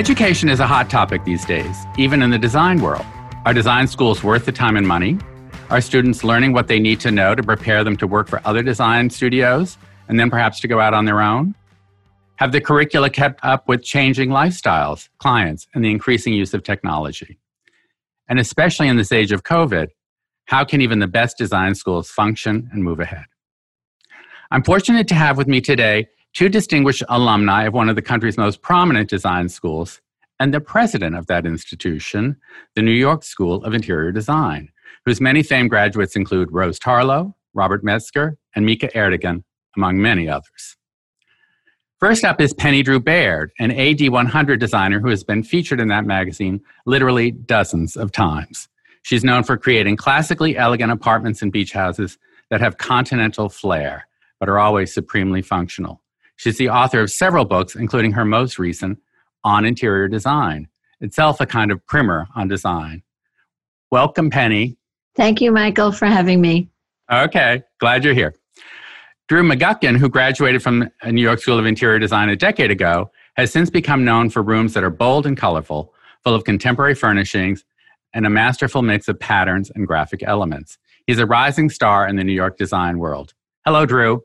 Education is a hot topic these days, even in the design world. Are design schools worth the time and money? Are students learning what they need to know to prepare them to work for other design studios and then perhaps to go out on their own? Have the curricula kept up with changing lifestyles, clients, and the increasing use of technology? And especially in this age of COVID, how can even the best design schools function and move ahead? I'm fortunate to have with me today two distinguished alumni of one of the country's most prominent design schools, and the president of that institution, the New York School of Interior Design, whose many famed graduates include Rose Tarlow, Robert Metzger, and Mica Ertegun, among many others. First up is Penny Drue Baird, an AD100 designer who has been featured in that magazine literally dozens of times. She's known for creating classically elegant apartments and beach houses that have continental flair, but are always supremely functional. She's the author of several books, including her most recent, On Interior Design, itself a kind of primer on design. Welcome, Penny. Thank you, Michael, for having me. Okay, glad you're here. Drew McGukin, who graduated from New York School of Interior Design a decade ago, has since become known for rooms that are bold and colorful, full of contemporary furnishings, and a masterful mix of patterns and graphic elements. He's a rising star in the New York design world. Hello, Drew.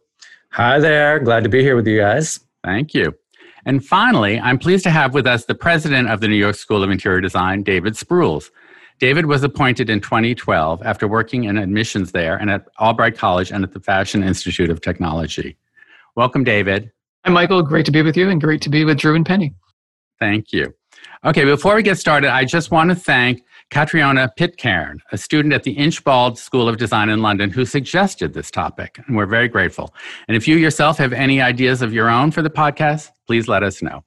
Hi there. Glad to be here with you guys. Thank you. And finally, I'm pleased to have with us the president of the New York School of Interior Design, David Sprouls. David was appointed in 2012 after working in admissions there and at Albright College and at the Fashion Institute of Technology. Welcome, David. Hi, Michael. Great to be with you and great to be with Drew and Penny. Thank you. Okay, before we get started, I just want to thank Catriona Pitcairn, a student at the Inchbald School of Design in London, who suggested this topic, and we're very grateful. And if you yourself have any ideas of your own for the podcast, please let us know.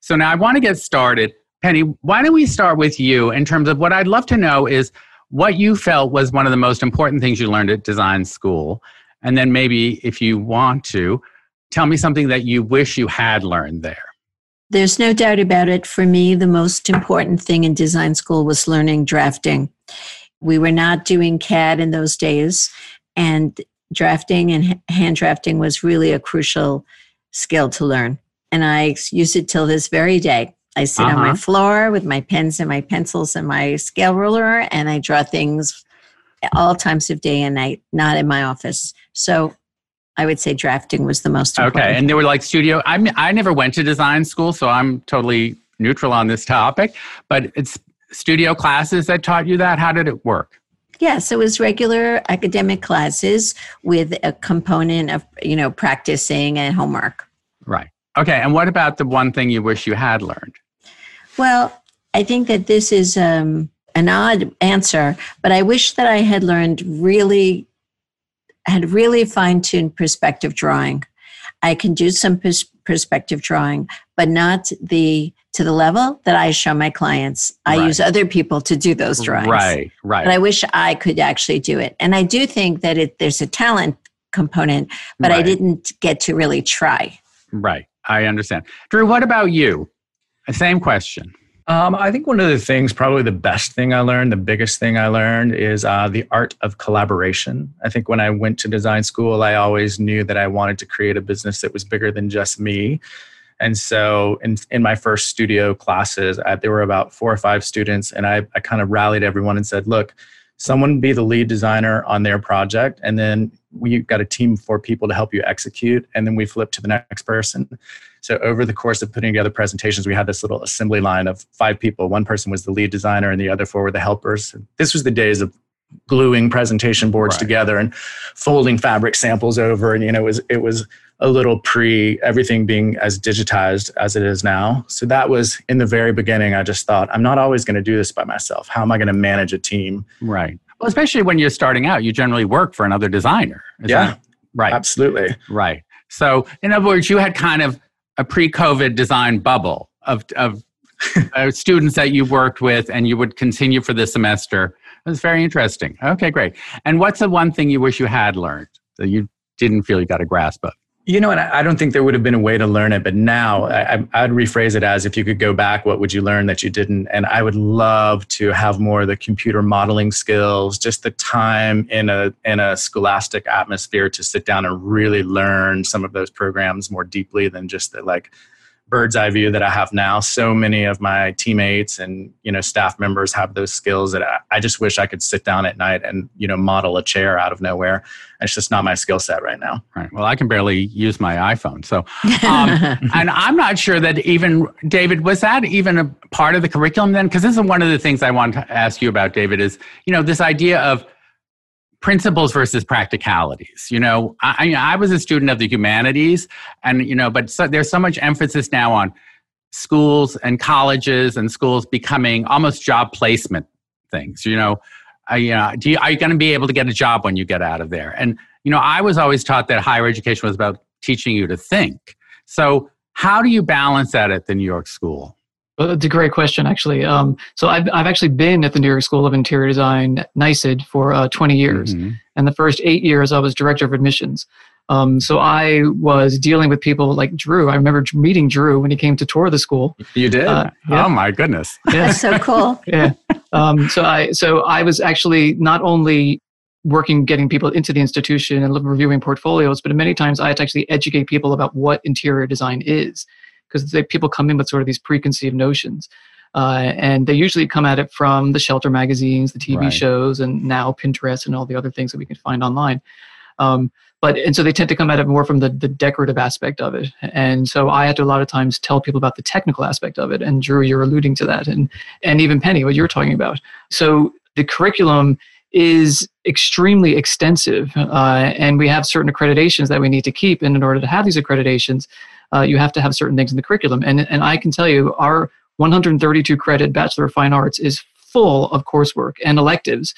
So now I want to get started. Penny, why don't we start with you in terms of what I'd love to know is what you felt was one of the most important things you learned at design school. And then maybe if you want to, tell me something that you wish you had learned there. There's no doubt about it. For me, the most important thing in design school was learning drafting. We were not doing CAD in those days, and drafting and hand drafting was really a crucial skill to learn. And I use it till this very day. I sit uh-huh. on my uh-huh. floor with my pens and my pencils and my scale ruler, and I draw things all times of day and night, not in my office. So I would say drafting was the most important. Okay, and they were like studio. I I never went to design school, so I'm totally neutral on this topic. But it's studio classes that taught you that. How did it work? Yes, it was regular academic classes with a component of you know practicing and homework. Right. Okay. And what about the one thing you wish you had learned? Well, I think that this is um, an odd answer, but I wish that I had learned really had really fine tuned perspective drawing. I can do some pers- perspective drawing, but not the to the level that I show my clients. I right. use other people to do those drawings. Right, right. But I wish I could actually do it. And I do think that it, there's a talent component, but right. I didn't get to really try. Right. I understand. Drew, what about you? Same question. Um, I think one of the things, probably the best thing I learned, the biggest thing I learned is uh, the art of collaboration. I think when I went to design school, I always knew that I wanted to create a business that was bigger than just me. And so in, in my first studio classes, I, there were about four or five students, and I, I kind of rallied everyone and said, look, someone be the lead designer on their project, and then we got a team of four people to help you execute, and then we flip to the next person. So over the course of putting together presentations, we had this little assembly line of five people. One person was the lead designer, and the other four were the helpers. This was the days of gluing presentation boards right. together and folding fabric samples over, and you know, it was it was a little pre everything being as digitized as it is now. So that was in the very beginning. I just thought, I'm not always going to do this by myself. How am I going to manage a team? Right. Well, especially when you're starting out, you generally work for another designer. yeah. That, right. Absolutely. Right. So, in other words, you had kind of a pre-COVID design bubble of of uh, students that you worked with and you would continue for the semester. It was very interesting. Okay, great. And what's the one thing you wish you had learned that you didn't feel you got a grasp of? You know, and I don't think there would have been a way to learn it, but now I, would rephrase it as if you could go back, what would you learn that you didn't? And I would love to have more of the computer modeling skills, just the time in a in a scholastic atmosphere to sit down and really learn some of those programs more deeply than just the like bird's eye view that I have now. So many of my teammates and you know staff members have those skills that I, I, just wish I could sit down at night and you know model a chair out of nowhere. It's just not my skill set right now. Right. Well, I can barely use my iPhone, so um, and I'm not sure that even David was that even a part of the curriculum then because this is one of the things I want to ask you about, David. Is you know this idea of principles versus practicalities. You know, I, I was a student of the humanities, and you know, but so, there's so much emphasis now on schools and colleges and schools becoming almost job placement things. You know, I, you know, do you, are you going to be able to get a job when you get out of there? And you know, I was always taught that higher education was about teaching you to think. So, how do you balance that at the New York School? Well, it's a great question, actually. Um, so I've, I've actually been at the New York School of Interior Design, NYSID, for uh, 20 years. Mm-hmm. And the first eight years, I was director of admissions. Um, so I was dealing with people like Drew. I remember meeting Drew when he came to tour the school. You did? Uh, yeah. Oh my goodness! Yeah. That's so cool. yeah. Um, so I so I was actually not only working getting people into the institution and reviewing portfolios, but many times I had to actually educate people about what interior design is because people come in with sort of these preconceived notions. Uh, and they usually come at it from the shelter magazines, the TV right. shows, and now Pinterest and all the other things that we can find online. Um, but and so they tend to come at it more from the, the decorative aspect of it. And so I had to a lot of times tell people about the technical aspect of it. And Drew, you're alluding to that, and and even Penny, what you're talking about. So the curriculum is extremely extensive, uh, and we have certain accreditations that we need to keep. And in order to have these accreditations, uh, you have to have certain things in the curriculum. And, and I can tell you, our 132 credit Bachelor of Fine Arts is full of coursework and electives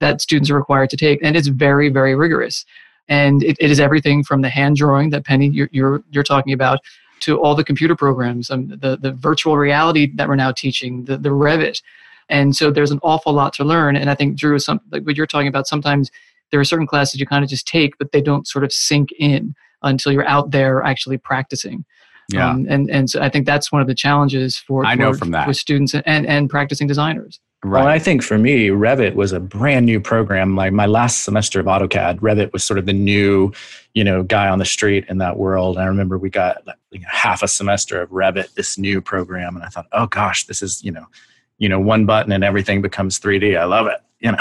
that students are required to take. And it's very, very rigorous. And it, it is everything from the hand drawing that Penny, you're, you're, you're talking about, to all the computer programs, um, the, the virtual reality that we're now teaching, the, the Revit. And so there's an awful lot to learn. And I think, Drew, some, like what you're talking about, sometimes there are certain classes you kind of just take, but they don't sort of sink in until you're out there actually practicing. Yeah. Um, and and so I think that's one of the challenges for I know from that for students and and practicing designers. Right. Well, I think for me, Revit was a brand new program. Like my last semester of AutoCAD, Revit was sort of the new, you know, guy on the street in that world. And I remember we got like, half a semester of Revit, this new program, and I thought, oh gosh, this is you know, you know, one button and everything becomes 3D. I love it. You know.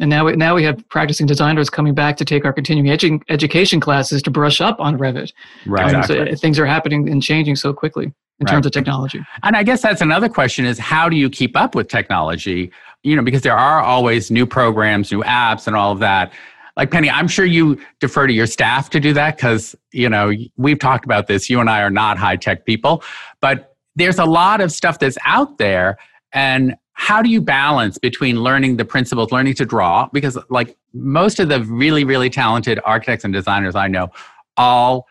And now we, now we have practicing designers coming back to take our continuing edu- education classes to brush up on Revit. Right. Um, exactly. So things are happening and changing so quickly in right. terms of technology. And I guess that's another question is how do you keep up with technology? You know, because there are always new programs, new apps and all of that. Like Penny, I'm sure you defer to your staff to do that because, you know, we've talked about this. You and I are not high tech people, but there's a lot of stuff that's out there and how do you balance between learning the principles, learning to draw? Because, like most of the really, really talented architects and designers I know, all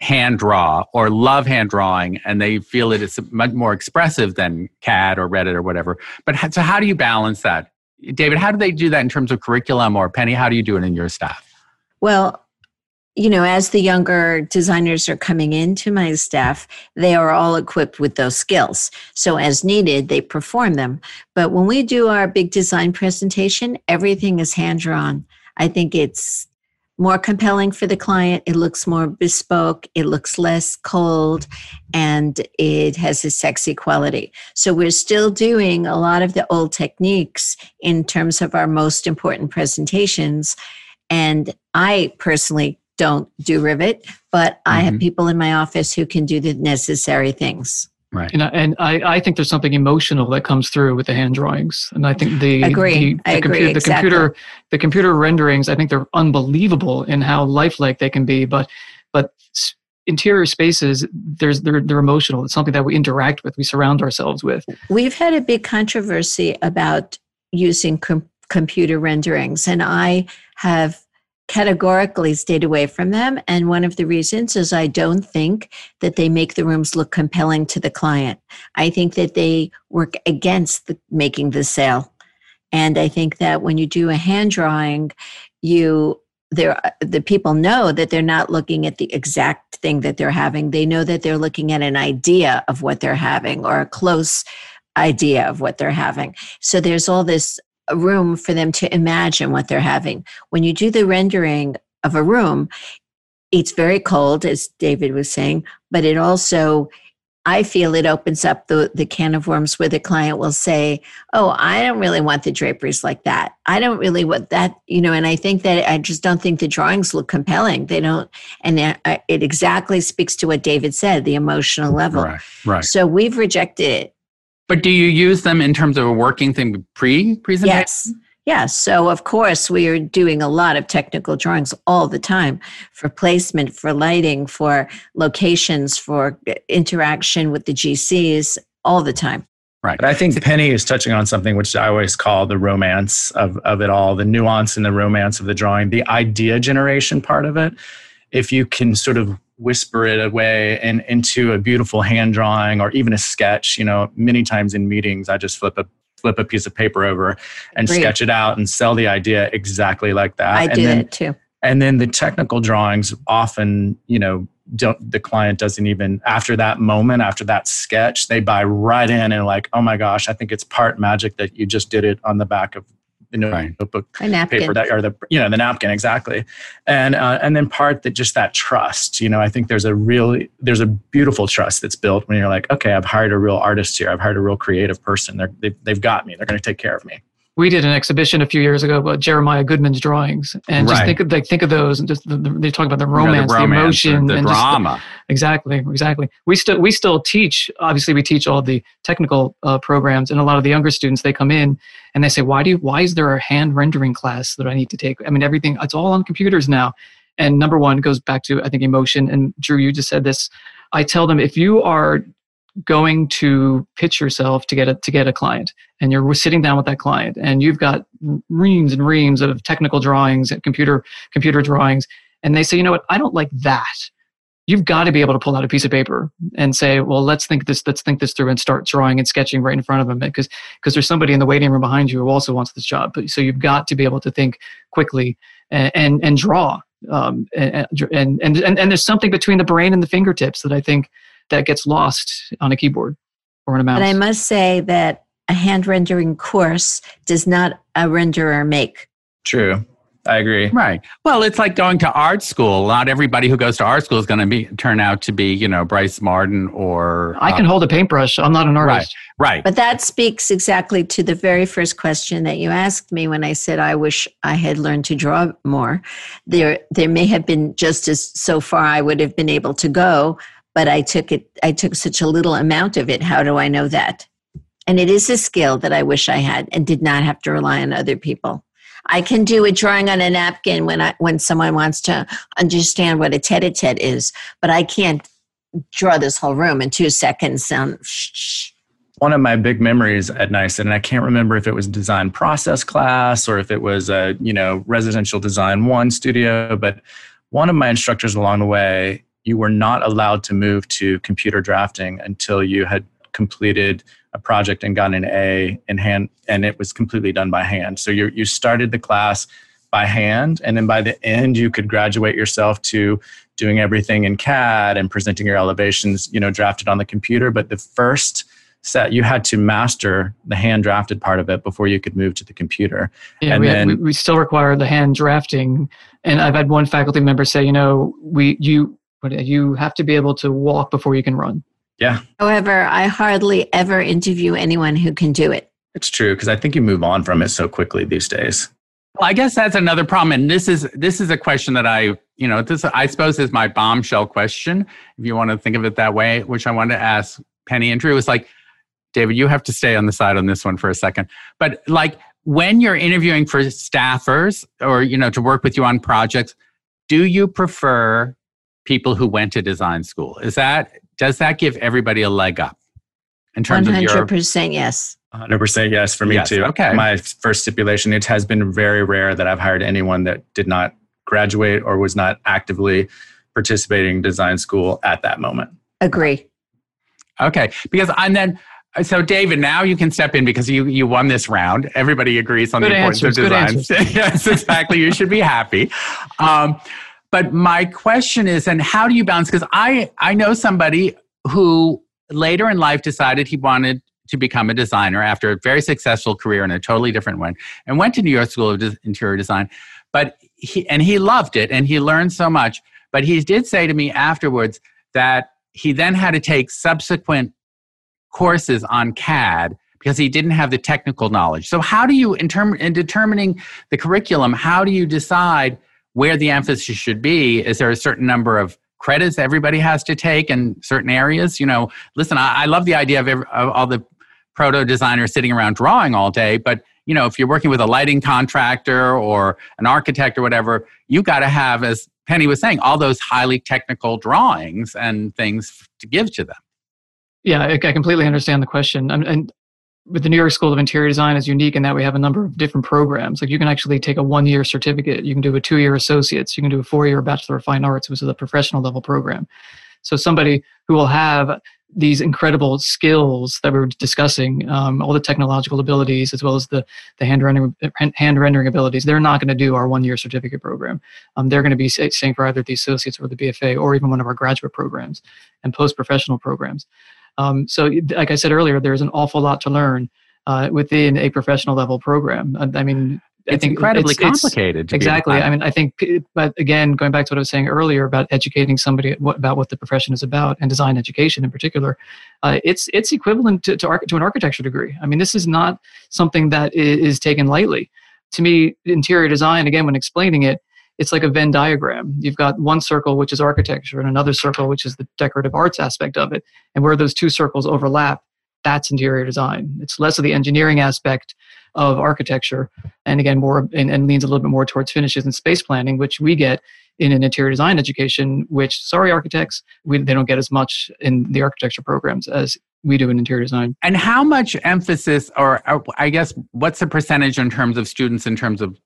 hand draw or love hand drawing and they feel that it is much more expressive than CAD or Revit or whatever. But so, how do you balance that? David, how do they do that in terms of curriculum or Penny, how do you do it in your staff? Well, you know, as the younger designers are coming into my staff, they are all equipped with those skills. So, as needed, they perform them. But when we do our big design presentation, everything is hand drawn. I think it's more compelling for the client. It looks more bespoke. It looks less cold and it has a sexy quality. So, we're still doing a lot of the old techniques in terms of our most important presentations. And I personally don't do Revit, but I mm-hmm. have people in my office who can do the necessary things. Right. And, I, and I, I think there's something emotional that comes through with the hand drawings. And I think the, agree. the, the, I agree, compu- exactly. the computer the computer renderings, I think they're unbelievable in how lifelike they can be. But but interior spaces, there's they're they're emotional. It's something that we interact with, we surround ourselves with. We've had a big controversy about using com- computer renderings, and I have categorically stayed away from them. And one of the reasons is I don't think that they make the rooms look compelling to the client. I think that they work against the, making the sale. And I think that when you do a hand drawing, you there the people know that they're not looking at the exact thing that they're having. They know that they're looking at an idea of what they're having or a close idea of what they're having. So there's all this room for them to imagine what they're having. When you do the rendering of a room, it's very cold, as David was saying, but it also I feel it opens up the, the can of worms where the client will say, Oh, I don't really want the draperies like that. I don't really want that, you know, and I think that I just don't think the drawings look compelling. They don't, and it, uh, it exactly speaks to what David said, the emotional level. Right, right. So we've rejected it. But do you use them in terms of a working thing pre presentation? Yes. Yes. So, of course, we are doing a lot of technical drawings all the time for placement, for lighting, for locations, for interaction with the GCs all the time. Right. But I think Penny is touching on something which I always call the romance of, of it all, the nuance and the romance of the drawing, the idea generation part of it. If you can sort of whisper it away and into a beautiful hand drawing or even a sketch, you know, many times in meetings, I just flip a flip a piece of paper over and Agreed. sketch it out and sell the idea exactly like that. I and do then, that too. And then the technical drawings often, you know, don't the client doesn't even after that moment after that sketch they buy right in and like oh my gosh i think it's part magic that you just did it on the back of you know right. notebook paper that or the you know the napkin exactly. And uh, and then part that just that trust you know i think there's a really there's a beautiful trust that's built when you're like okay i've hired a real artist here. I've hired a real creative person. They're, they've, they've got me. They're going to take care of me we did an exhibition a few years ago about Jeremiah Goodman's drawings, and right. just think of like think of those, and just the, the, they talk about the romance, the, romance, the emotion, the and drama. Just, exactly, exactly. We still we still teach. Obviously, we teach all the technical uh, programs, and a lot of the younger students they come in and they say, "Why do you, why is there a hand rendering class that I need to take? I mean, everything it's all on computers now." And number one goes back to I think emotion. And Drew, you just said this. I tell them if you are going to pitch yourself to get a to get a client. And you're sitting down with that client and you've got reams and reams of technical drawings and computer computer drawings and they say you know what? I don't like that. You've got to be able to pull out a piece of paper and say well let's think this let's think this through and start drawing and sketching right in front of them because because there's somebody in the waiting room behind you who also wants this job but, so you've got to be able to think quickly and and, and draw um, and, and and and there's something between the brain and the fingertips that i think that gets lost on a keyboard or on a mouse. But I must say that a hand rendering course does not a renderer make. True. I agree. Right. Well, it's like going to art school. Not everybody who goes to art school is going to be turn out to be, you know, Brice Marden or. I can um, hold a paintbrush. I'm not an artist. Right. Right. But that speaks exactly to the very first question that you asked me when I said I wish I had learned to draw more. There, there may have been just as so far I would have been able to go, but I took it, I took such a little amount of it. How do I know that? And it is a skill that I wish I had and did not have to rely on other people. I can do a drawing on a napkin when I when someone wants to understand what a tete-a-tete is, but I can't draw this whole room in two seconds. Um, One of my big memories at NYSID, and I can't remember if it was design process class or if it was a you know residential design one studio, but one of my instructors along the way you were not allowed to move to computer drafting until you had completed a project and gotten an A in hand, and it was completely done by hand. So you you started the class by hand, and then by the end, you could graduate yourself to doing everything in CAD and presenting your elevations, you know, drafted on the computer. But the first set you had to master the hand drafted part of it before you could move to the computer yeah, and we, then, we, we still require the hand drafting and i've had one faculty member say you know we you but you have to be able to walk before you can run. Yeah. However, I hardly ever interview anyone who can do it. It's true because I think you move on from it so quickly these days. Well, I guess that's another problem, and this is this is a question that I, you know, this I suppose is my bombshell question, if you want to think of it that way, which I wanted to ask Penny and Drew. Is like, David, you have to stay on the side on this one for a second, but like when you're interviewing for staffers or you know to work with you on projects, do you prefer people who went to design school. Is that does that give everybody a leg up in terms 100% of your 100% yes. 100% yes for me yes, too. Okay. My first stipulation it has been very rare that I've hired anyone that did not graduate or was not actively participating in design school at that moment. Agree. Okay, because and then so David, now you can step in because you you won this round. Everybody agrees on good the importance answers, of design. yes, exactly. you should be happy. Um, but my question is, and how do you balance? Because I I know somebody who later in life decided he wanted to become a designer after a very successful career in a totally different one, and went to New York School of Interior Design. But he and he loved it, and he learned so much. But he did say to me afterwards that he then had to take subsequent courses on CAD because he didn't have the technical knowledge. So how do you in term in determining the curriculum, how do you decide where the emphasis should be? Is there a certain number of credits everybody has to take in certain areas? You know, listen, I, I love the idea of, every, of all the proto designers sitting around drawing all day, but you know, if you're working with a lighting contractor or an architect or whatever, you got to have, as Penny was saying, all those highly technical drawings and things to give to them. Yeah, I, completely understand the question. And with the New York School of Interior Design is unique in that we have a number of different programs. Like you can actually take a one year certificate, you can do a two year associates, you can do a four year Bachelor of Fine Arts, which is a professional level program. So somebody who will have these incredible skills that we are discussing, um, all the technological abilities as well as the, the hand, rendering, hand rendering abilities, they're not going to do our one year certificate program. Um, they're going to be staying for either the associates or the BFA or even one of our graduate programs and post professional programs. Um, so, like I said earlier, there's an awful lot to learn uh, within a professional level program. I mean, I it's incredibly it's, complicated. It's, exactly. I mean, I think, but again, going back to what I was saying earlier about educating somebody about what the profession is about and design education in particular, uh, it's it's equivalent to to, to, an architecture degree. I mean, this is not something that is taken lightly. To me, interior design, again, when explaining it, it's like a Venn diagram. You've got one circle, which is architecture, and another circle, which is the decorative arts aspect of it. And where those two circles overlap, that's interior design. It's less of the engineering aspect of architecture, and again, more and, and leans a little bit more towards finishes and space planning, which we get in an interior design education. Which, sorry, architects, we, they don't get as much in the architecture programs as we do in interior design. And how much emphasis, or, or I guess, what's the percentage in terms of students in terms of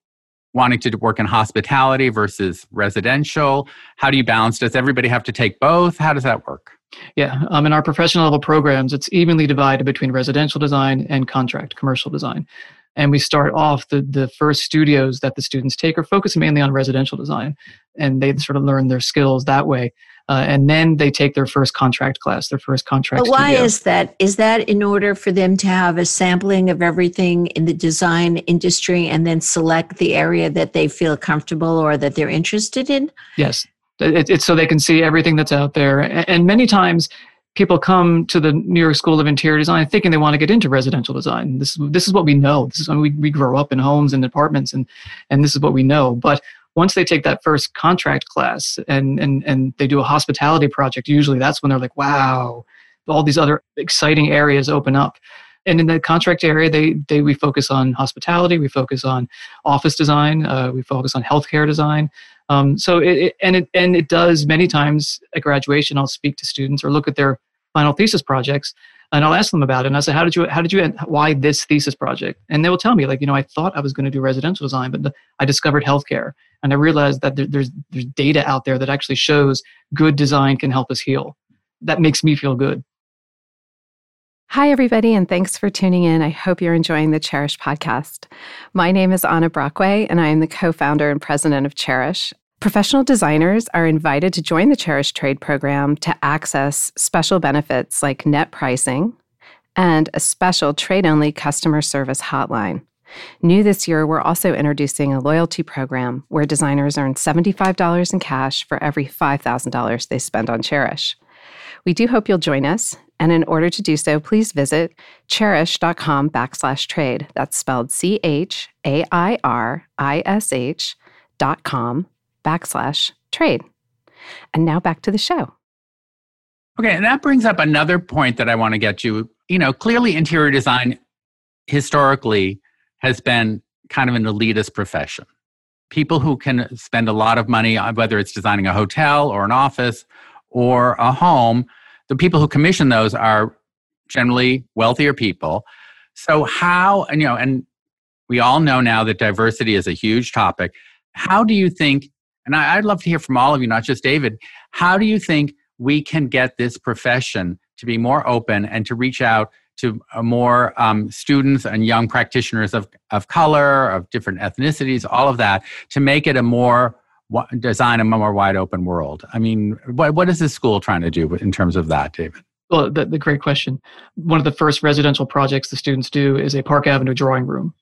wanting to work in hospitality versus residential? How do you balance? Does everybody have to take both? How does that work? Yeah, um, in our professional level programs, it's evenly divided between residential design and contract commercial design. And we start off the, the first studios that the students take are focused mainly on residential design. And they sort of learn their skills that way. Uh, and then they take their first contract class, their first contract. But why studio. is that? Is that in order for them to have a sampling of everything in the design industry and then select the area that they feel comfortable or that they're interested in? Yes, it, it's so they can see everything that's out there. And many times, people come to the New York School of Interior Design thinking they want to get into residential design. This this is what we know. This is when we, we grow up in homes and apartments, and and this is what we know. But once they take that first contract class and and and they do a hospitality project usually that's when they're like wow all these other exciting areas open up and in the contract area they they we focus on hospitality we focus on office design uh, we focus on healthcare design um, so it, it, and it and it does many times at graduation i'll speak to students or look at their final thesis projects and I'll ask them about it. And I say, how did you, how did you, why this thesis project? And they will tell me, like, you know, I thought I was going to do residential design, but I discovered healthcare, and I realized that there, there's there's data out there that actually shows good design can help us heal. That makes me feel good. Hi, everybody, and thanks for tuning in. I hope you're enjoying the Chairish podcast. My name is Anna Brockway, and I am the co founder and president of Chairish. Professional designers are invited to join the Chairish Trade program to access special benefits like net pricing and a special trade only customer service hotline. New this year, we're also introducing a loyalty program where designers earn $75 in cash for every $5,000 they spend on Chairish. We do hope you'll join us. And in order to do so, please visit chairish.com backslash trade. That's spelled C H A I R I S H dot com backslash trade. And now back to the show. Okay, and that brings up another point that I want to get you. You know, clearly interior design historically has been kind of an elitist profession. People who can spend a lot of money, uh, whether it's designing a hotel or an office or a home, the people who commission those are generally wealthier people. So, how, and you know, and we all know now that diversity is a huge topic. How do you think and I, I'd love to hear from all of you, not just David. How do you think we can get this profession to be more open and to reach out to more um, students and young practitioners of, of color, of different ethnicities, all of that, to make it a more design a more wide open world. I mean, what, what is this school trying to do in terms of that, David? Well, the, the great question. One of the first residential projects the students do is a Park Avenue drawing room.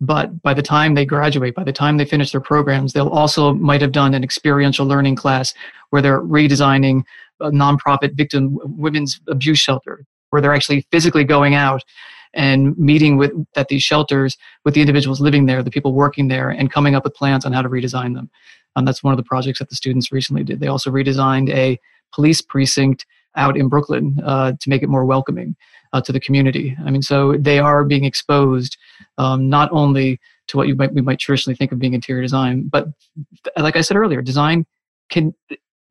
But by the time they graduate, by the time they finish their programs, they'll also might have done an experiential learning class where they're redesigning a nonprofit victim women's abuse shelter, where they're actually physically going out and meeting with at these shelters with the individuals living there, the people working there, and coming up with plans on how to redesign them. Um, that's one of the projects that the students recently did. They also redesigned a police precinct out in Brooklyn uh, to make it more welcoming uh, to the community. I mean, so they are being exposed um, not only to what you might we might traditionally think of being interior design, but like I said earlier, design can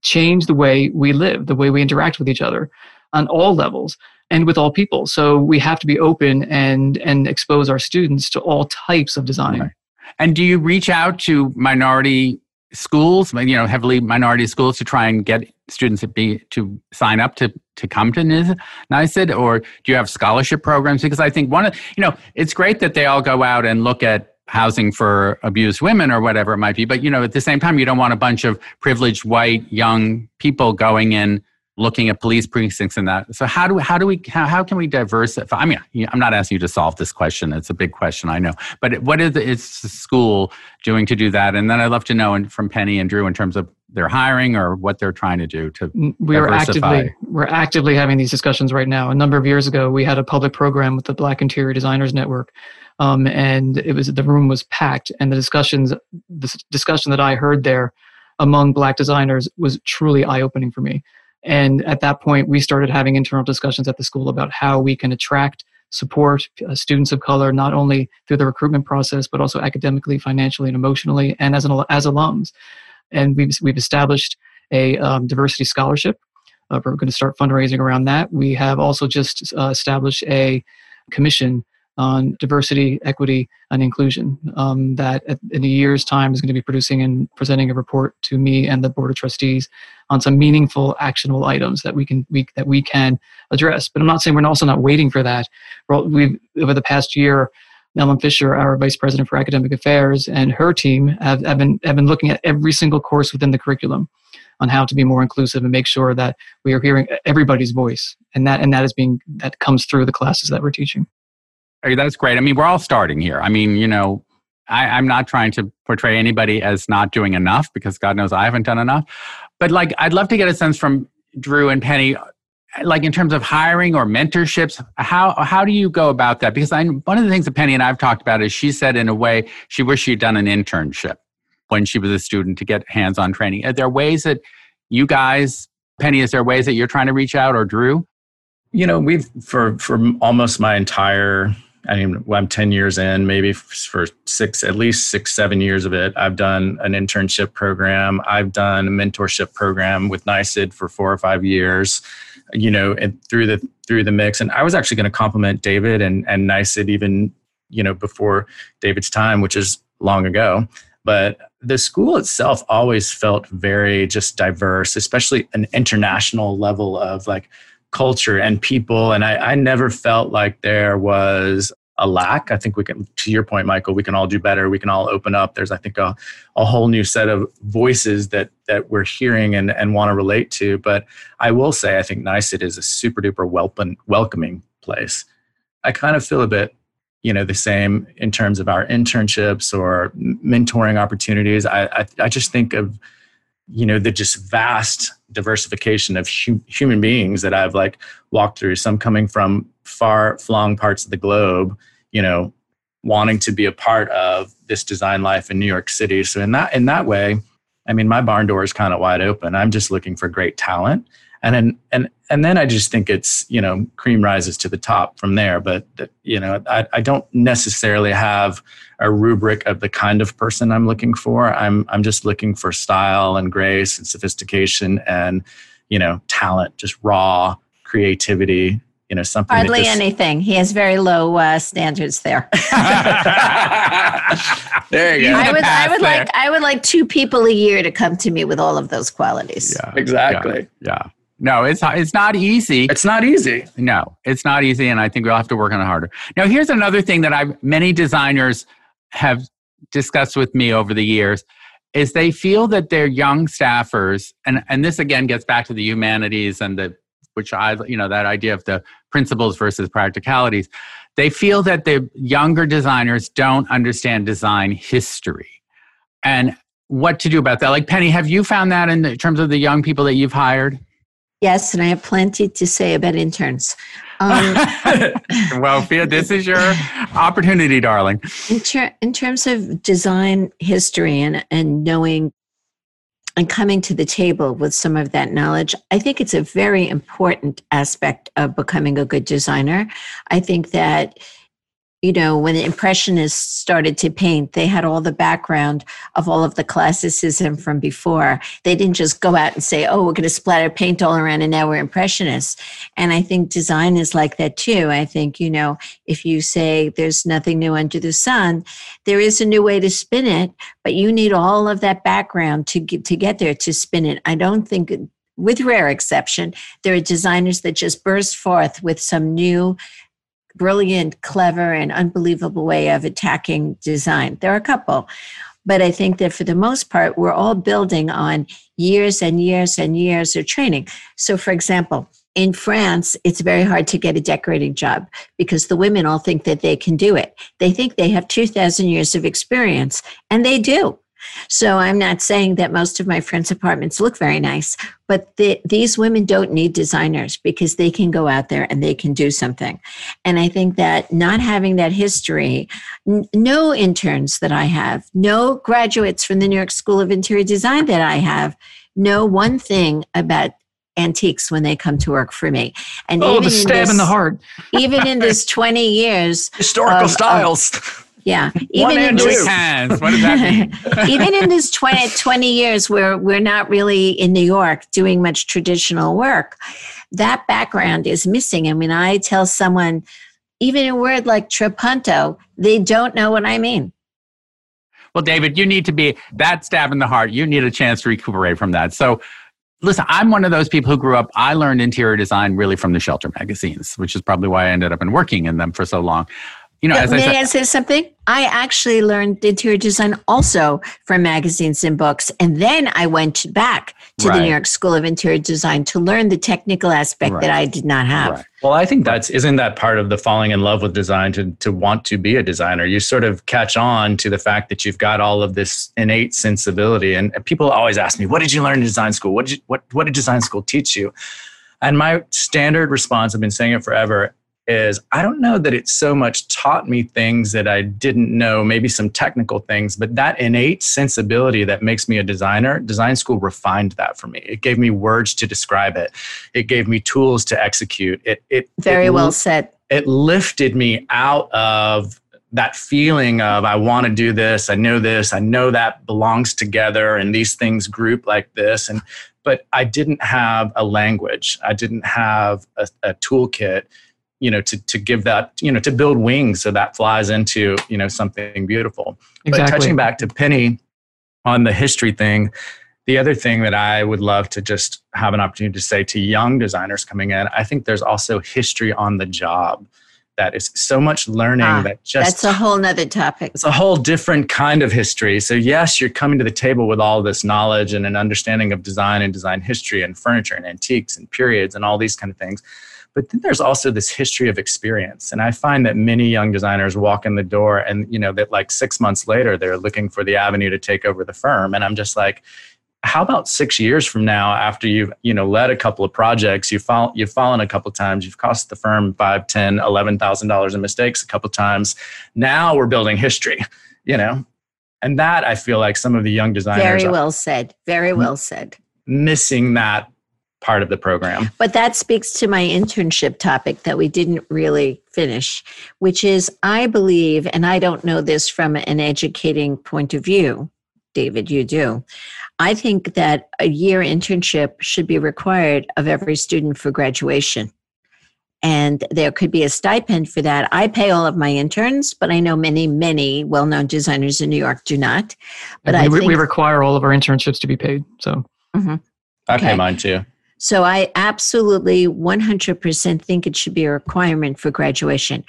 change the way we live, the way we interact with each other on all levels and with all people. So we have to be open and and expose our students to all types of design. Right. And do you reach out to minority schools, you know, heavily minority schools to try and get students to be to sign up to to come to NYSID, or do you have scholarship programs? Because I think one of you know, it's great that they all go out and look at housing for abused women or whatever it might be, but you know, at the same time, you don't want a bunch of privileged white young people going in looking at police precincts and that. So how do how do we how, how can we diversify? I mean, I'm not asking you to solve this question. It's a big question, I know. But what is is the school doing to do that? And then I'd love to know from Penny and Drew in terms of their hiring or what they're trying to do to mm, we are actively we're actively having these discussions right now. A number of years ago, we had a public program with the Black Interior Designers Network. Um, and it was the room was packed, and the discussions, the discussion that I heard there among black designers was truly eye opening for me and at that point, we started having internal discussions at the school about how we can attract, support uh, students of color, not only through the recruitment process, but also academically, financially, and emotionally, and as, an, as alums. And we've, we've established a um, diversity scholarship. Uh, we're going to start fundraising around that. We have also just uh, established a commission on diversity, equity, and inclusion um, that in a year's time is going to be producing and presenting a report to me and the board of trustees on some meaningful, actionable items that we can we, that we can address. But I'm not saying we're also not waiting for that. We've over the past year. Ellen Fisher, our vice president for academic affairs, and her team have, have, been, have been looking at every single course within the curriculum on how to be more inclusive and make sure that we are hearing everybody's voice and that and that is being that comes through the classes that we're teaching that's great. I mean, we're all starting here. I mean, you know, I, I'm not trying to portray anybody as not doing enough because God knows I haven't done enough. But like, I'd love to get a sense from Drew and Penny, like in terms of hiring or mentorships. How how do you go about that? Because I one of the things that Penny and I've talked about is she said in a way she wished she'd done an internship when she was a student to get hands-on training. Are there ways that you guys, Penny, is there ways that you're trying to reach out or Drew? You know, we've for for almost my entire I mean, I'm 10 years in, maybe for six, at least six, seven years of it. I've done an internship program. I've done a mentorship program with NYSID for four or five years, you know, and through the, through the mix. And I was actually going to compliment David and, and NYSID even, you know, before David's time, which is long ago. But the school itself always felt very just diverse, especially an international level of like, culture and people. And I, I never felt like there was a lack. I think we can, to your point, Michael, we can all do better. We can all open up. There's, I think, a, a whole new set of voices that that we're hearing and, and want to relate to. But I will say, I think NYSID is a super duper welcoming place. I kind of feel a bit, you know, the same in terms of our internships or mentoring opportunities. I, I, I just think of you know the just vast diversification of hu- human beings that i've like walked through some coming from far flung parts of the globe you know wanting to be a part of this design life in new york city. So in that in that way i mean my barn door is kind of wide open. I'm just looking for great talent and then and and then I just think it's you know cream rises to the top from there. But you know I, I don't necessarily have a rubric of the kind of person I'm looking for. I'm I'm just looking for style and grace and sophistication and you know talent, just raw creativity. You know something. Hardly just, anything. He has very low uh, standards there. There you go. I would, I would there. like, I would like two people a year to come to me with all of those qualities. Yeah, Exactly. Yeah, yeah. No, it's it's not easy. It's not easy. No, it's not easy, and I think we'll have to work on it harder. Now, here's another thing that I've many designers have discussed with me over the years is they feel that their young staffers, and and this again gets back to the humanities and the which I you know that idea of the principles versus practicalities. They feel that the younger designers don't understand design history, and what to do about that. Like Penny, have you found that in the- terms of the young people that you've hired? Yes, and I have plenty to say about interns. Um, well, Fia, this is your opportunity, darling. in, ter- in terms of design history and, and knowing and coming to the table with some of that knowledge, I think it's a very important aspect of becoming a good designer. I think that, you know, when the Impressionists started to paint, they had all the background of all of the classicism from before. They didn't just go out and say, oh, we're going to splatter paint all around and now we're Impressionists. And I think design is like that too. I think, you know, if you say there's nothing new under the sun, there is a new way to spin it, but you need all of that background to get, to get there to spin it. I don't think, with rare exception, there are designers that just burst forth with some new, brilliant, clever, and unbelievable way of attacking design. There are a couple. But I think that for the most part, we're all building on years and years and years of training. So, for example, in France, it's very hard to get a decorating job because the women all think that they can do it. They think they have 2,000 years of experience, and they do. So I'm not saying that most of my friends' apartments look very nice, but the, these women don't need designers because they can go out there and they can do something. And I think that not having that history, n- no interns that I have, no graduates from the New York School of Interior Design that I have, know one thing about antiques when they come to work for me. And Oh, even the in stab in this- the heart. even in this 20 years, Historical Of- of- yeah, One even in and two. this, Cans. What does that mean? even in this 20, 20 years where we're not really in New York doing much traditional work, that background is missing. I mean, I tell someone, even a word like trapunto, they don't know what I mean. Well, David, you need to be that stab in the heart. You need a chance to recuperate from that. So, listen, I'm one of those people who grew up. I learned interior design really from the shelter magazines, which is probably why I ended up in working in them for so long. You know, as I May said, I say something? I actually learned interior design also from magazines and books. And then I went back to the New York School of Interior Design to learn the technical aspect Right. that I did not have. Right. Well, I think that's isn't that part of the falling in love with design to to want to be a designer. You sort of catch on to the fact that you've got all of this innate sensibility. And people always ask me, "What did you learn in design school? What did you, what what did design school teach you?" And my standard response, I've been saying it forever, is I don't know that it so much taught me things that I didn't know, maybe some technical things, but that innate sensibility that makes me a designer, design school refined that for me. It gave me words to describe it. It gave me tools to execute. It it Very it well said. it lifted me out of that feeling of I want to do this, I know this, I know that belongs together and these things group like this and but I didn't have a language. I didn't have a, a toolkit, you know, to to give that, you know, to build wings so that flies into, you know, something beautiful. But Exactly. touching back to Penny on the history thing, the other thing that I would love to just have an opportunity to say to young designers coming in, I think there's also history on the job that is so much learning Ah, that just That's a whole nother topic. it's a whole different kind of history. So yes, you're coming to the table with all this knowledge and an understanding of design and design history and furniture and antiques and periods and all these kind of things. But then there's also this history of experience. And I find that many young designers walk in the door and you know that like 6 months later they're looking for the avenue to take over the firm and I'm just like how about six years from now after you've you know led a couple of projects you've fallen you've fallen a couple of times you've cost the firm five ten eleven thousand dollars in mistakes a couple of times now we're building history you know and that i feel like some of the young designers Very well said. Very well said. missing that part of the program But that speaks to my internship topic that we didn't really finish, which is I believe, and I don't know this from an educating point of view, David, you do. I think that a year internship should be required of every student for graduation. and there could be a stipend for that. I pay all of my interns, but I know many, many well-known designers in New York do not. But we, I we- think, we require all of our internships to be paid. So Mhm. I pay mine too. So I absolutely 100% think it should be a requirement for graduation.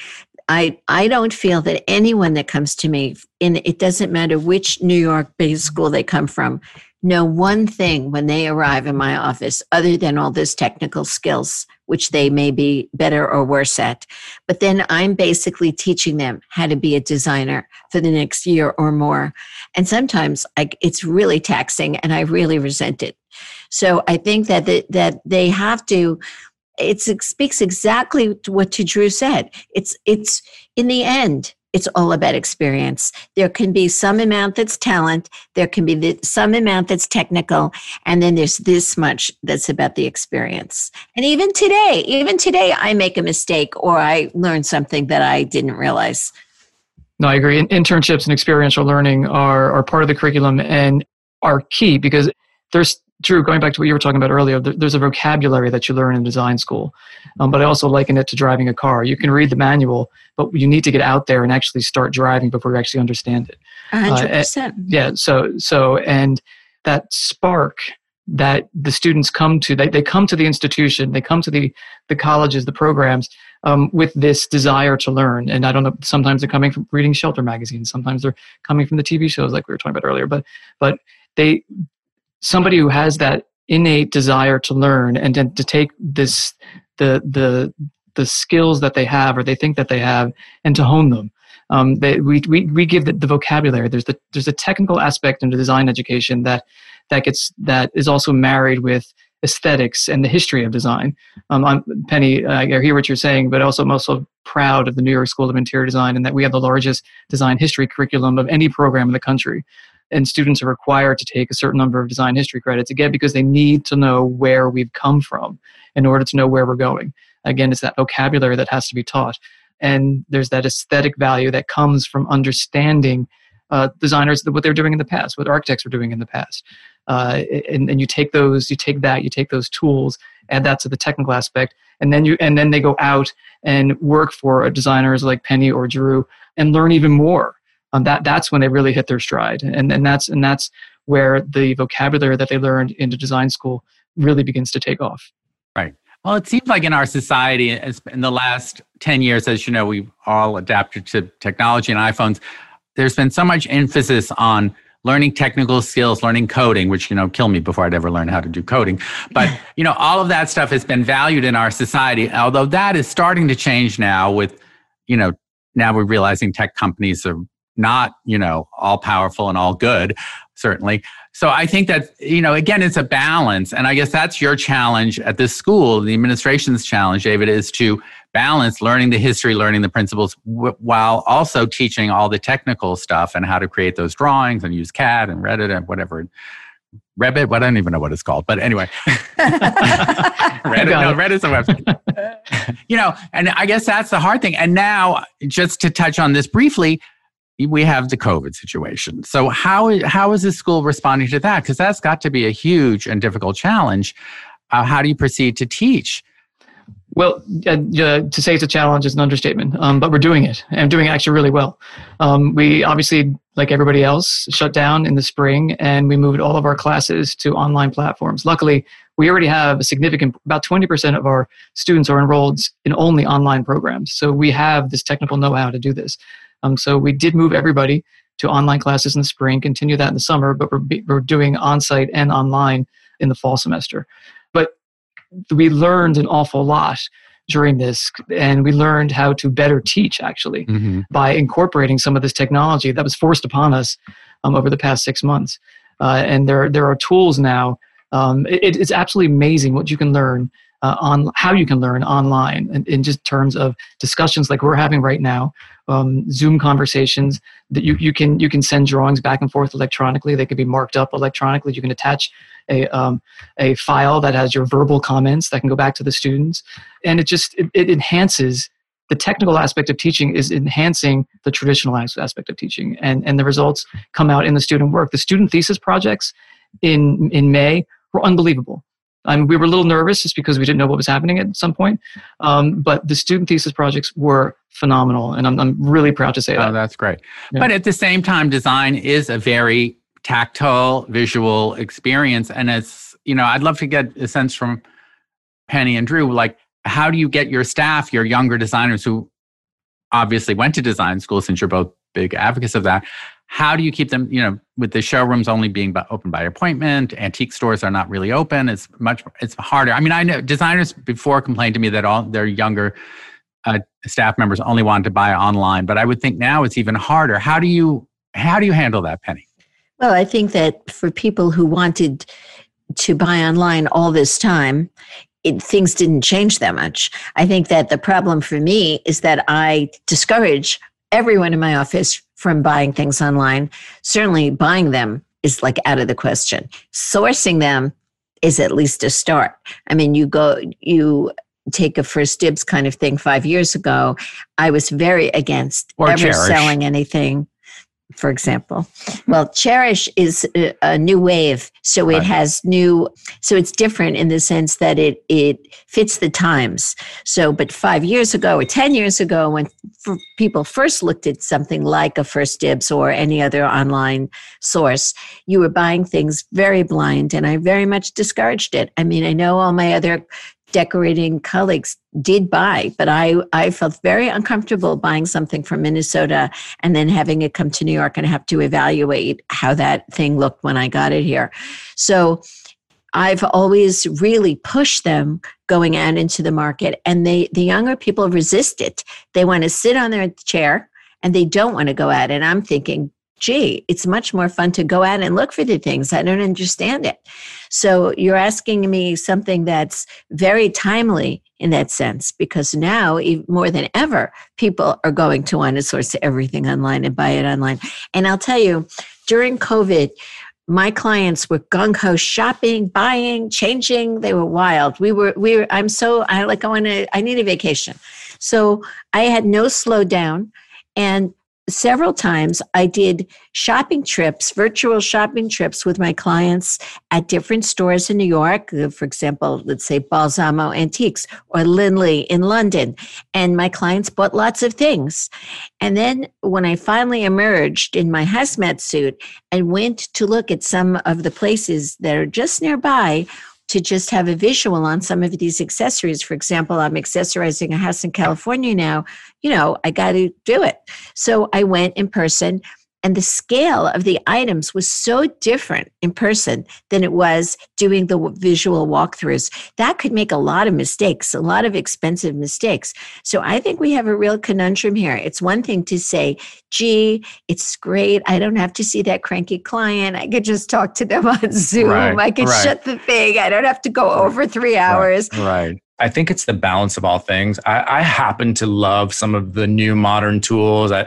I, I don't feel that anyone that comes to me, and it doesn't matter which New York based school they come from, know one thing when they arrive in my office other than all this technical skills, which they may be better or worse at. But then I'm basically teaching them how to be a designer for the next year or more. And sometimes I, it's really taxing and I really resent it. So I think that the, that they have to. It speaks exactly to what to Drew said. It's it's in the end, it's all about experience. There can be some amount that's talent. There can be the, some amount that's technical, and then there's this much that's about the experience. And even today, even today, I make a mistake or I learn something that I didn't realize. No, I agree. In- Internships and experiential learning are, are part of the curriculum and are key because there's, Drew, going back to what you were talking about earlier, there's a vocabulary that you learn in design school. Um, but I also liken it to driving a car. You can read the manual, but you need to get out there and actually start driving before you actually understand it. A hundred percent. Yeah. So, so, and that spark that the students come to, they, they come to the institution, they come to the, the colleges, the programs um, with this desire to learn. And I don't know, sometimes they're coming from reading shelter magazines, sometimes they're coming from the TV shows like we were talking about earlier, but, but they, somebody who has that innate desire to learn and then to take this, the, the, the skills that they have or they think that they have and to hone them. Um, they, we, we, we give the, the vocabulary. There's the there's a technical aspect into design education that that gets that is also married with aesthetics and the history of design. Um, I'm, Penny, I hear what you're saying, but also I'm also proud of the New York School of Interior Design and that we have the largest design history curriculum of any program in the country. And students are required to take a certain number of design history credits again because they need to know where we've come from in order to know where we're going. Again, it's that vocabulary that has to be taught and there's that aesthetic value that comes from understanding uh, designers what they're doing in the past, what architects were doing in the past, uh, and, and you take those, you take that, you take those tools, add that to the technical aspect, and then you and then they go out and work for designers like Penny or Drew and learn even more. Um, that that's when they really hit their stride, and and that's and that's where the vocabulary that they learned into design school really begins to take off. Right. Well, it seems like in our society, in the last 10 years, as you know, we've all adapted to technology and iPhones. There's been so much emphasis on learning technical skills, learning coding, which, you know, kill me before I'd ever learn how to do coding. But, you know, all of that stuff has been valued in our society, although that is starting to change now with, you know, now we're realizing tech companies are not, you know, all powerful and all good, certainly. So I think that, you know, again, it's a balance. And I guess that's your challenge at this school. The administration's challenge, David, is to balance learning the history, learning the principles, w- while also teaching all the technical stuff and how to create those drawings and use CAD and Reddit and whatever. Revit, what I don't even know what it's called, but anyway, Reddit, no. Reddit's a website. you know, and I guess that's the hard thing. And now, just to touch on this briefly, we have the COVID situation. So how how is the school responding to that? Because that's got to be a huge and difficult challenge. Uh, how do you proceed to teach? Well, uh, to say it's a challenge is an understatement, um, but we're doing it and doing it actually really well. Um, we obviously, like everybody else, shut down in the spring and we moved all of our classes to online platforms. Luckily, we already have a significant, about 20% of our students are enrolled in only online programs. So we have this technical know how to do this. Um, so we did move everybody to online classes in the spring, continue that in the summer, but we're, be- we're doing on site and online in the fall semester. But we learned an awful lot during this, and we learned how to better teach actually Mm-hmm. by incorporating some of this technology that was forced upon us um, over the past six months. Uh, and there, there are tools now. Um, it, it's absolutely amazing what you can learn uh, on how you can learn online in, in just terms of discussions like we're having right now, um, Zoom conversations that you, you can you can send drawings back and forth electronically. They can be marked up electronically. You can attach a um, a file that has your verbal comments that can go back to the students, and it just it, it enhances the technical aspect of teaching is enhancing the traditional aspect of teaching and, and the results come out in the student work the student thesis projects in in may were unbelievable Um, we were a little nervous just because we didn't know what was happening at some point. Um, but the student thesis projects were phenomenal, and I'm, I'm really proud to say that. Oh, that's great. Yeah. But at the same time, design is a very tactile, visual experience, and it's you know I'd love to get a sense from Penny and Drew, like how do you get your staff, your younger designers who obviously went to design school, since you're both big advocates of that how do you keep them you know with the showrooms only being open by appointment antique stores are not really open it's much it's harder. I mean i know designers before complained to me that all their younger uh, staff members only wanted to buy online but i would think now it's even harder. How do you how do you handle that penny? Well i think that for people who wanted to buy online all this time it, things didn't change that much. I think that the problem for me is that I discourage everyone in my office from buying things online. Certainly, buying them is like out of the question. Sourcing them is at least a start. I mean, you go, you take a first dibs kind of thing five years ago. I was very against or ever Chairish. selling anything for example. Well, Chairish is a, a new wave, so it right. has new. So it's different in the sense that it it fits the times. So, but five years ago or ten years ago, when people first looked at something like a First Dibs or any other online source, you were buying things very blind, and I very much discouraged it. I mean, I know all my other decorating colleagues did buy, but I, I felt very uncomfortable buying something from Minnesota and then having it come to New York and have to evaluate how that thing looked when I got it here. So I've always really pushed them going out into the market and they the younger people resist it. They want to sit on their chair and they don't want to go out. And I'm thinking, gee, it's much more fun to go out and look for the things. I don't understand it. So you're asking me something that's very timely in that sense, because now more than ever, people are going to want to source everything online and buy it online. And I'll tell you, during COVID, my clients were gung ho shopping, buying, changing. They were wild. We were, we were, I'm so, I like, I want to, I need a vacation. So I had no slowdown. And several times I did shopping trips, virtual shopping trips with my clients at different stores in New York. Uh, for example, let's say Balsamo Antiques or Linley in London. And my clients bought lots of things. And then when I finally emerged in my hazmat suit and went to look at some of the places that are just nearby, to just have a visual on some of these accessories. For example, I'm accessorizing a house in California now. You know, I got to do it. So I went in person and the scale of the items was so different in person than it was doing the visual walkthroughs. That could make a lot of mistakes, a lot of expensive mistakes. So I think we have a real conundrum here. It's one thing to say, gee, it's great. I don't have to see that cranky client. I could just talk to them on Zoom. Right, I could right. shut the thing. I don't have to go over three hours. right. right. I think it's the balance of all things. I, I, happen to love some of the new modern tools. I,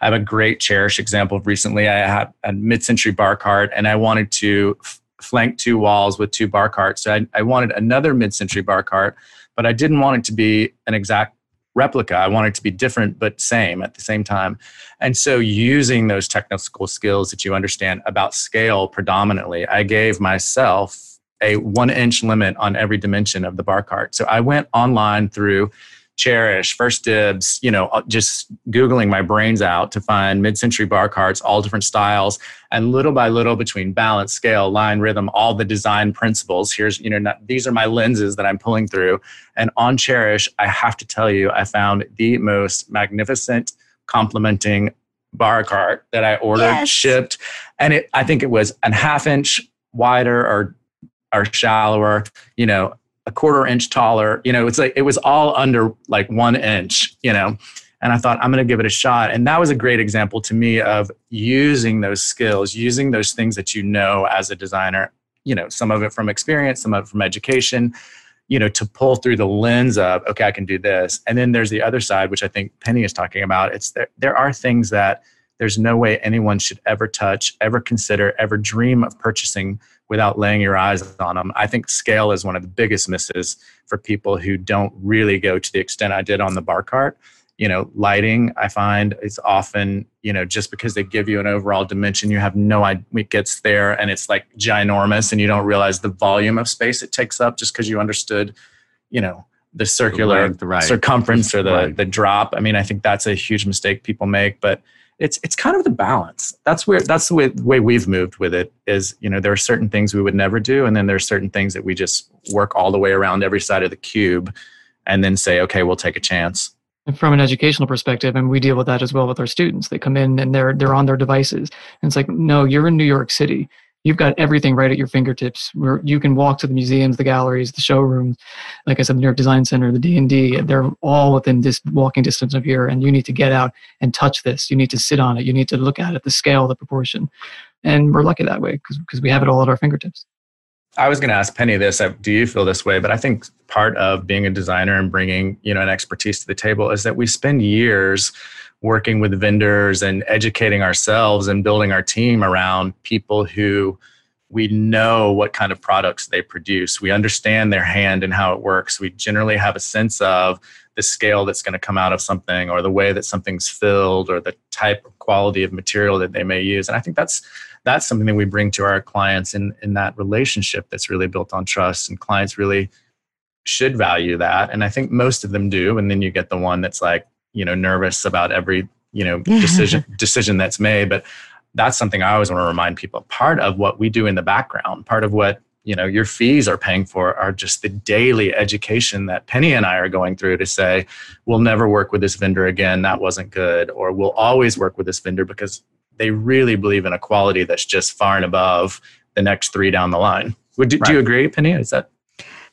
I have a great Chairish example. Recently, I had a mid-century bar cart, and I wanted to f- flank two walls with two bar carts. So I, I wanted another mid-century bar cart, but I didn't want it to be an exact replica. I wanted it to be different but same at the same time. And so, using those technical skills that you understand about scale predominantly, I gave myself a one inch limit on every dimension of the bar cart. So I went online through Chairish, First Dibs, you know, uh, just Googling my brains out to find mid century bar carts, all different styles. And little by little, between balance, scale, line, rhythm, all the design principles, here's, you know, not, these are my lenses that I'm pulling through. And on Chairish, I have to tell you, I found the most magnificent, complementing bar cart that I ordered, yes. shipped. And it, I think it was a half inch wider or are shallower, you know, a quarter inch taller. You know, it's like it was all under like one inch, you know. And I thought, I'm going to give it a shot. And that was a great example to me of using those skills, using those things that you know as a designer, you know, some of it from experience, some of it from education, you know, to pull through the lens of, okay, I can do this. And then there's the other side, which I think Penny is talking about. It's there, there are things that there's no way anyone should ever touch, ever consider, ever dream of purchasing without laying your eyes on them. I think scale is one of the biggest misses for people who don't really go to the extent I did on the bar cart. you know lighting i find it's often you know just because they give you an overall dimension you have no idea it gets there and it's like ginormous and you don't realize the volume of space it takes up just because you understood you know the circular The right. circumference or the Right. the drop i mean i think that's a huge mistake people make but it's it's kind of the balance that's where that's the way, way we've moved with it is you know there are certain things we would never do and then there are certain things that we just work all the way around every side of the cube and then say okay we'll take a chance And from an educational perspective, and we deal with that as well with our students. They come in and they're they're on their devices, and it's like, no, you're in New York City. You've got everything right at your fingertips. Where you can walk to the museums, the galleries, the showrooms. Like I said, the New York Design Center, the D and D. They're all within this walking distance of here, and you need to get out and touch this. You need to sit on it. You need to look at it, the scale, the proportion, and we're lucky that way because we have it all at our fingertips. I was going to ask Penny this. uh, Do you feel this way? But I think part of being a designer and bringing you know an expertise to the table is that we spend years working with vendors and educating ourselves and building our team around people who we know what kind of products they produce. We understand their hand and how it works. We generally have a sense of the scale that's going to come out of something or the way that something's filled or the type of quality of material that they may use. And I think that's that's something that we bring to our clients in in that relationship that's really built on trust and clients really should value that and i think most of them do and then you get the one that's like you know nervous about every you know decision decision that's made but that's something i always want to remind people. Part of what we do in the background part of what you know your fees are paying for are just the daily education that penny and i are going through to say we'll never work with this vendor again. That wasn't good or we'll always work with this vendor because they really believe in a quality that's just far and above the next three down the line. Would do, do you agree penny? Is that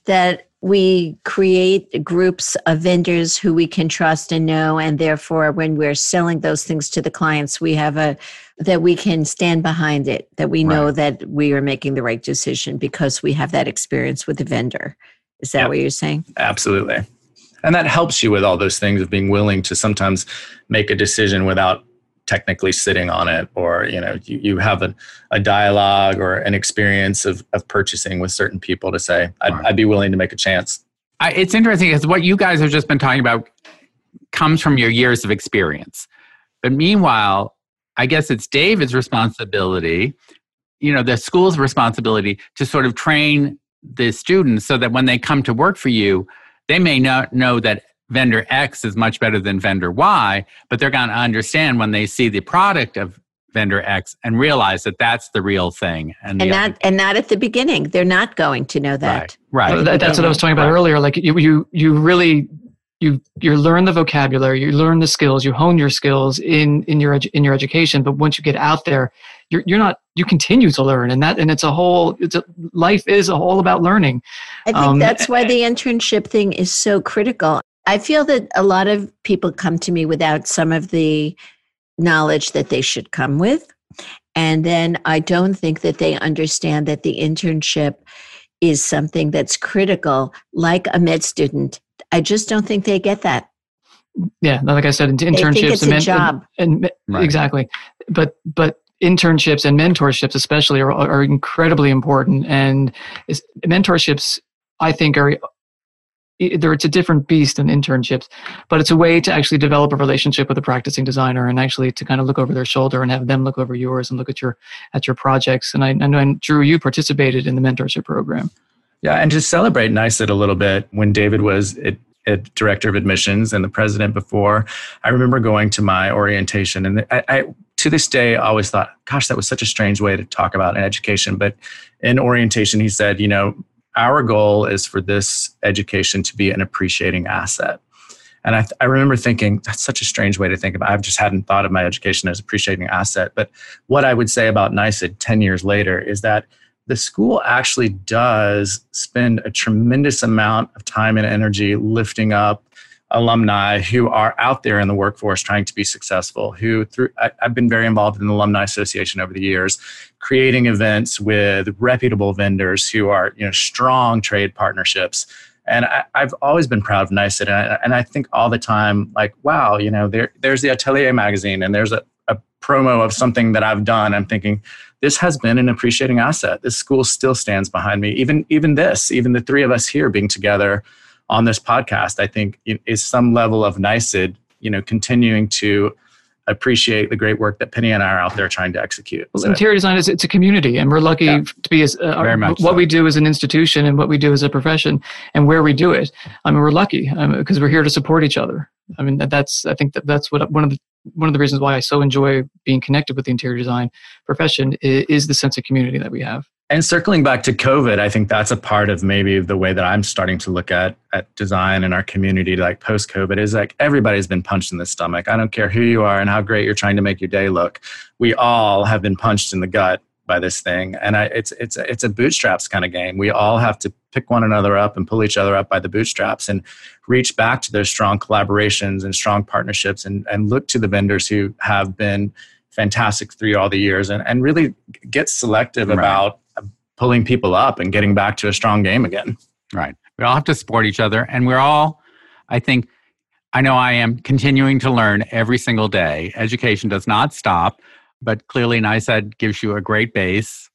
that we create groups of vendors who we can trust and know and therefore when we're selling those things to the clients we have a that we can stand behind it that we know Right. that we are making the right decision because we have that experience with the vendor is that Yep. what you're saying Absolutely. And that helps you with all those things of being willing to sometimes make a decision without technically sitting on it or you know you, you have a, a dialogue or an experience of, of purchasing with certain people to say I'd, Right. I'd be willing to make a chance I, it's interesting because what you guys have just been talking about comes from your years of experience. But meanwhile, I guess it's David's responsibility, you know, the school's responsibility to sort of train the students so that when they come to work for you, they may not know that vendor X is much better than vendor Y, but they're going to understand when they see the product of vendor X and realize that that's the real thing. And, and the not and not at the beginning they're not going to know that right, right. that- that's what I was talking about Right. earlier. Like you, you, you really, you, you learn the vocabulary, you learn the skills, you hone your skills in in your edu- in your education. But once you get out there, you're you're not. You continue to learn, and that and it's a whole. It's a, life is all about learning. I think Um, that's why the internship thing is so critical. I feel that a lot of people come to me without some of the knowledge that they should come with. And then I don't think that they understand that the internship is something that's critical, like a med student. I just don't think they get that. Yeah, like I said, in- They think internships it's and, a men- job. and, and Right. exactly, but but internships and mentorships especially are, are incredibly important. And mentorships, I think, are either it's a different beast than internships, but it's a way to actually develop a relationship with a practicing designer and actually to kind of look over their shoulder and have them look over yours and look at your at your projects. And I, I know, and Drew, you participated in the mentorship program. Yeah, and to celebrate NYSID a little bit, when David was it director of admissions and the president before, I remember going to my orientation, and I, I to this day always thought, gosh, that was such a strange way to talk about an education. But in orientation, he said, you know, our goal is for this education to be an appreciating asset. And I, I remember thinking, that's such a strange way to think about it. I just hadn't thought of my education as appreciating asset. But what I would say about NYSID 10 years later is that the school actually does spend a tremendous amount of time and energy lifting up alumni who are out there in the workforce trying to be successful who through I, i've been very involved in the alumni association over the years creating events with reputable vendors who are you know strong trade partnerships. And I, i've always been proud of NYSID and I, and I think all the time like wow you know there, there's the atelier magazine and there's a, a promo of something that i've done. I'm thinking this has been an appreciating asset. This school still stands behind me. Even even this even the three of us here being together on this podcast i think is some level of NYSID you know, continuing to appreciate the great work that Penny and I are out there trying to execute. Well, interior design is it's a community, and we're lucky yeah, to be as uh, our, what so. we do as an institution and what we do as a profession, and where we do it. I mean, we're lucky because um, we're here to support each other. I mean, that's I think that that's what one of the one of the reasons why I so enjoy being connected with the interior design profession is, is the sense of community that we have. And circling back to COVID, I think that's a part of maybe the way that I'm starting to look at at design in our community, like post COVID, is like everybody's been punched in the stomach. I don't care who you are and how great you're trying to make your day look. We all have been punched in the gut by this thing, and I, it's it's it's a bootstraps kind of game. We all have to pick one another up and pull each other up by the bootstraps and reach back to those strong collaborations and strong partnerships, and and look to the vendors who have been fantastic through all the years, and and really get selective right. about pulling people up and getting back to a strong game again. Right. We all have to support each other. And we're all, I think, I know I am continuing to learn every single day. Education does not stop, but clearly NYSID gives you a great base.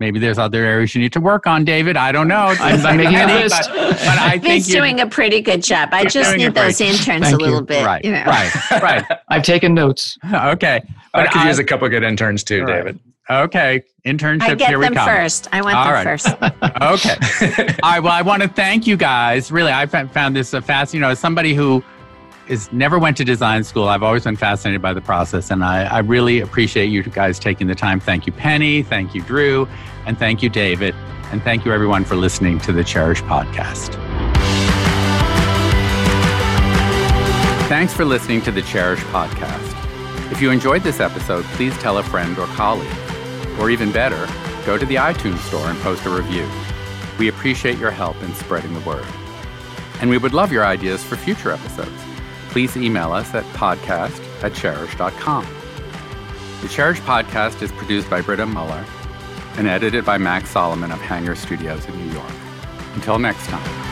Maybe there's other areas you need to work on, David. I don't know. I'm, I'm making a list. But, but I think He's doing a pretty good job. I just need those interns a little you. bit. Right, you know. right, right. I've taken notes. okay. But I could I, use a couple good interns too, right. David. Okay, internship. I get here them we come. first. I want All them right. first. okay. All right. Well, I want to thank you guys. Really, I found this a fascinating. You know, as somebody who is never went to design school, I've always been fascinated by the process, and I, I really appreciate you guys taking the time. Thank you, Penny. Thank you, Drew, and thank you, David, and thank you everyone for listening to the Chairish podcast. Thanks for listening to the Chairish podcast. If you enjoyed this episode, please tell a friend or colleague. Or even better, go to the iTunes store and post a review. We appreciate your help in spreading the word. And we would love your ideas for future episodes. Please email us at podcast at chairish.com. The Chairish podcast is produced by Britta Muller and edited by Max Solomon of Hanger Studios in New York. Until next time.